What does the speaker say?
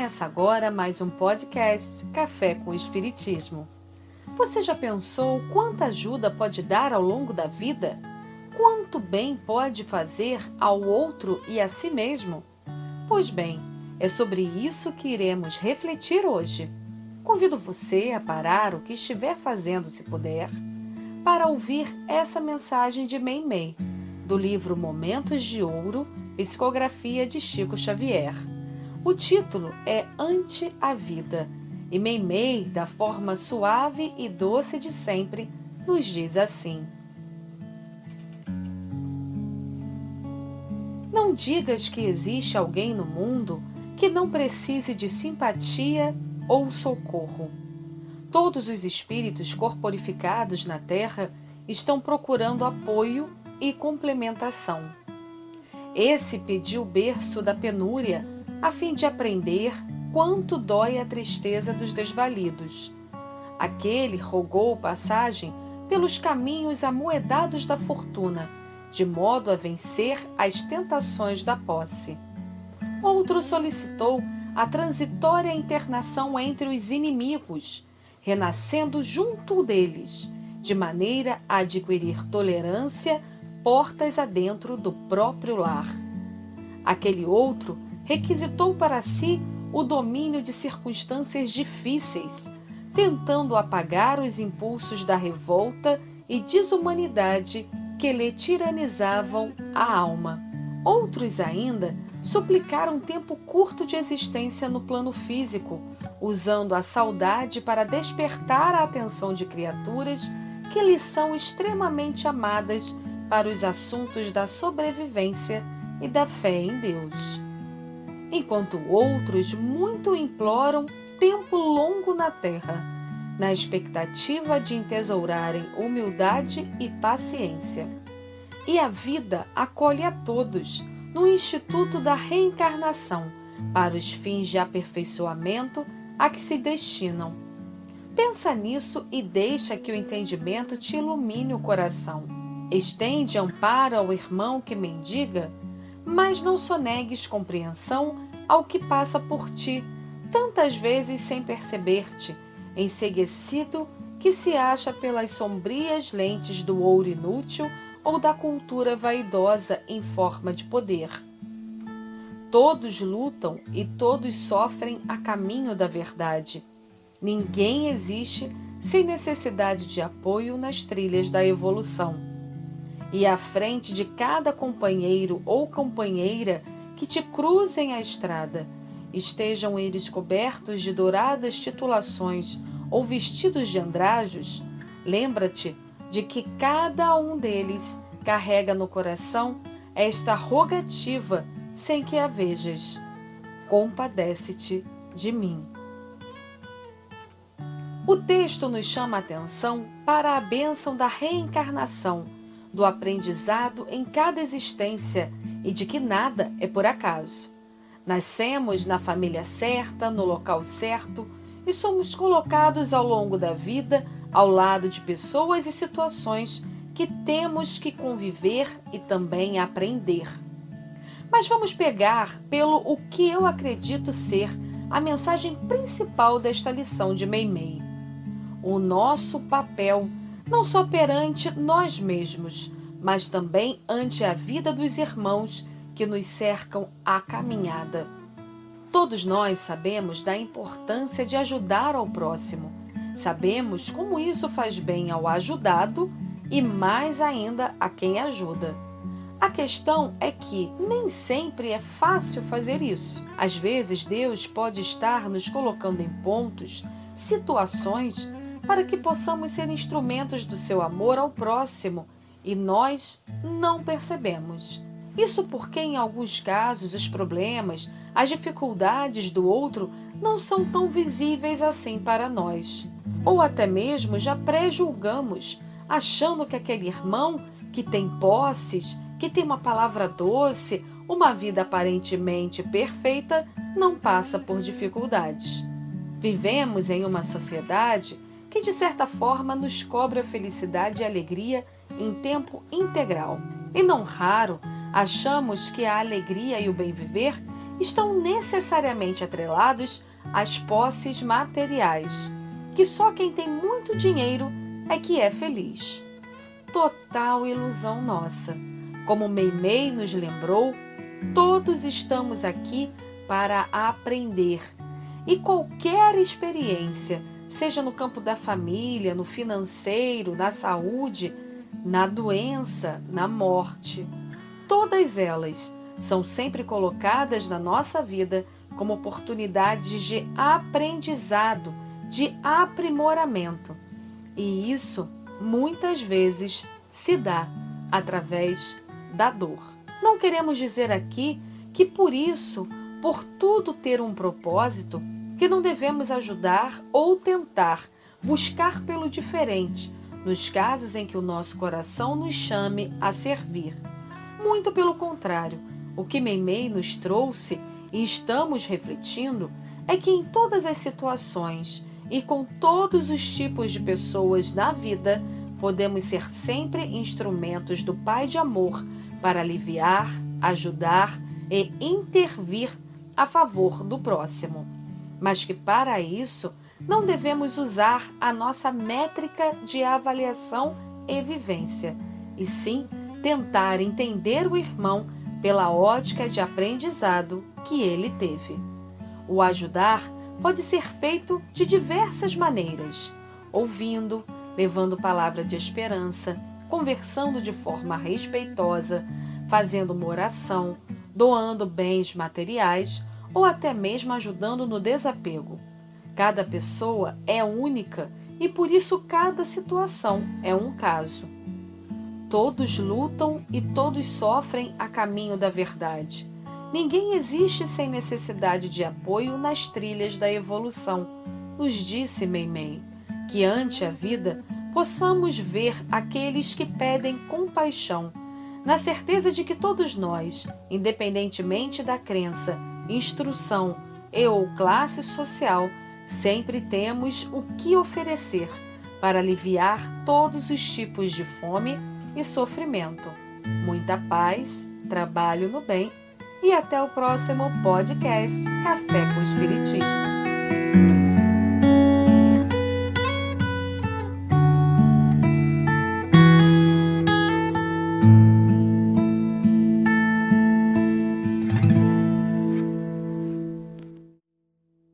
Começa agora mais um podcast Café com Espiritismo. Você já pensou quanta ajuda pode dar ao longo da vida? Quanto bem pode fazer ao outro e a si mesmo? Pois bem, é sobre isso que iremos refletir hoje. Convido você a parar o que estiver fazendo, se puder, para ouvir essa mensagem de Mei Mei, do livro Momentos de Ouro, psicografia de Chico Xavier. O título é Ante a Vida e Meimei, da forma suave e doce de sempre, nos diz assim: Não digas que existe alguém no mundo que não precise de simpatia ou socorro. Todos os espíritos corporificados na Terra estão procurando apoio e complementação. Esse pediu berço da penúria a fim de aprender quanto dói a tristeza dos desvalidos. Aquele rogou passagem pelos caminhos amoedados da fortuna, de modo a vencer as tentações da posse. Outro solicitou a transitória internação entre os inimigos, renascendo junto deles, de maneira a adquirir tolerância portas adentro do próprio lar. Aquele outro requisitou para si o domínio de circunstâncias difíceis, tentando apagar os impulsos da revolta e desumanidade que lhe tiranizavam a alma. Outros ainda suplicaram tempo curto de existência no plano físico, usando a saudade para despertar a atenção de criaturas que lhe são extremamente amadas para os assuntos da sobrevivência e da fé em Deus enquanto outros muito imploram tempo longo na terra, na expectativa de entesourarem humildade e paciência. E a vida acolhe a todos no Instituto da Reencarnação, para os fins de aperfeiçoamento a que se destinam. Pensa nisso e deixa que o entendimento te ilumine o coração. Estende amparo ao irmão que mendiga mas não sonegues compreensão ao que passa por ti, tantas vezes sem perceber-te, enseguecido que se acha pelas sombrias lentes do ouro inútil ou da cultura vaidosa em forma de poder. Todos lutam e todos sofrem a caminho da verdade. Ninguém existe sem necessidade de apoio nas trilhas da evolução e à frente de cada companheiro ou companheira que te cruzem a estrada, estejam eles cobertos de douradas titulações ou vestidos de andrajos, lembra-te de que cada um deles carrega no coração esta rogativa sem que a vejas. Compadece-te de mim. O texto nos chama a atenção para a bênção da reencarnação do aprendizado em cada existência e de que nada é por acaso. Nascemos na família certa, no local certo e somos colocados ao longo da vida ao lado de pessoas e situações que temos que conviver e também aprender. Mas vamos pegar pelo o que eu acredito ser a mensagem principal desta lição de Meimei. O nosso papel não só perante nós mesmos, mas também ante a vida dos irmãos que nos cercam à caminhada. Todos nós sabemos da importância de ajudar ao próximo. Sabemos como isso faz bem ao ajudado e mais ainda a quem ajuda. A questão é que nem sempre é fácil fazer isso. Às vezes, Deus pode estar nos colocando em pontos, situações para que possamos ser instrumentos do seu amor ao próximo e nós não percebemos. Isso porque, em alguns casos, os problemas, as dificuldades do outro não são tão visíveis assim para nós. Ou até mesmo já pré-julgamos, achando que aquele irmão que tem posses, que tem uma palavra doce, uma vida aparentemente perfeita, não passa por dificuldades. Vivemos em uma sociedade que de certa forma nos cobra felicidade e alegria em tempo integral. E não raro, achamos que a alegria e o bem-viver estão necessariamente atrelados às posses materiais, que só quem tem muito dinheiro é que é feliz. Total ilusão nossa. Como Meimei nos lembrou, todos estamos aqui para aprender. E qualquer experiência, seja no campo da família, no financeiro, na saúde, na doença, na morte, todas elas são sempre colocadas na nossa vida como oportunidades de aprendizado, de aprimoramento. E isso muitas vezes se dá através da dor. Não queremos dizer aqui que por isso, por tudo ter um propósito, que não devemos ajudar ou tentar buscar pelo diferente, nos casos em que o nosso coração nos chame a servir. Muito pelo contrário, o que Meimei nos trouxe e estamos refletindo é que em todas as situações e com todos os tipos de pessoas na vida, podemos ser sempre instrumentos do Pai de amor para aliviar, ajudar e intervir a favor do próximo. Mas que para isso não devemos usar a nossa métrica de avaliação e vivência, e sim tentar entender o irmão pela ótica de aprendizado que ele teve. O ajudar pode ser feito de diversas maneiras: ouvindo, levando palavra de esperança, conversando de forma respeitosa, fazendo uma oração, doando bens materiais ou até mesmo ajudando no desapego. Cada pessoa é única e por isso cada situação é um caso. Todos lutam e todos sofrem a caminho da verdade. Ninguém existe sem necessidade de apoio nas trilhas da evolução, nos disse Meimei, que ante a vida possamos ver aqueles que pedem compaixão, na certeza de que todos nós, independentemente da crença, instrução e ou classe social, sempre temos o que oferecer para aliviar todos os tipos de fome e sofrimento. Muita paz, trabalho no bem e até o próximo podcast Café com Espiritismo.